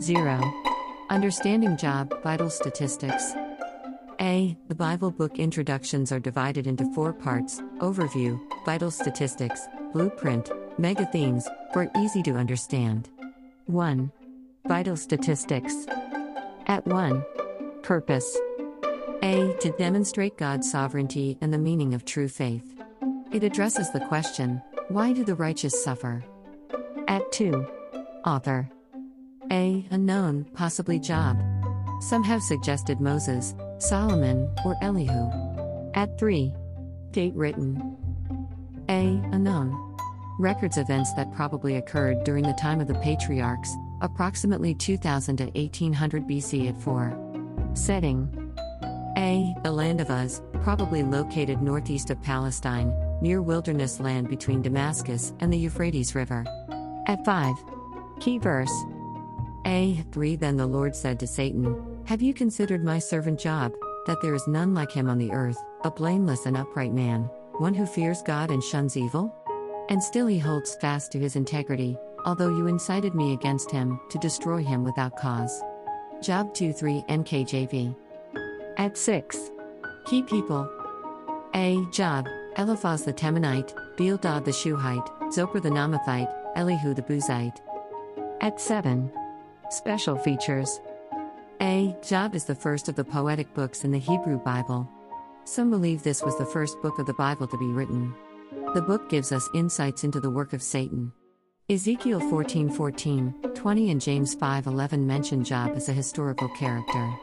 0. Understanding Job Vital Statistics. A. The Bible book introductions are divided into four parts Overview, Vital Statistics, Blueprint, Mega Themes, for easy to understand. 1. Vital Statistics. At 1. Purpose. A. To demonstrate God's sovereignty and the meaning of true faith. It addresses the question why do the righteous suffer? At 2. Author. A. Unknown, possibly Job. Some have suggested Moses, Solomon, or Elihu. At 3. Date written. A. Unknown. Records events that probably occurred during the time of the patriarchs, approximately 2000 to 1800 BC at 4. Setting. A. The land of Uz, probably located northeast of Palestine, near wilderness land between Damascus and the Euphrates River. At 5. Key verse. A. 3 Then the Lord said to Satan, Have you considered my servant Job, that there is none like him on the earth, a blameless and upright man, one who fears God and shuns evil? And still he holds fast to his integrity, although you incited me against him, to destroy him without cause. Job 2 3 NKJV. At 6. Key people A. Job, Eliphaz the Temanite, Bildad the Shuhite, Zophar the Naamathite, Elihu the Buzite. At 7. Special features A. Job is the first of the poetic books in the Hebrew Bible. Some believe this was the first book of the Bible to be written. The book gives us insights into the work of Satan. Ezekiel 14 14, 20, and James 5 11 mention Job as a historical character.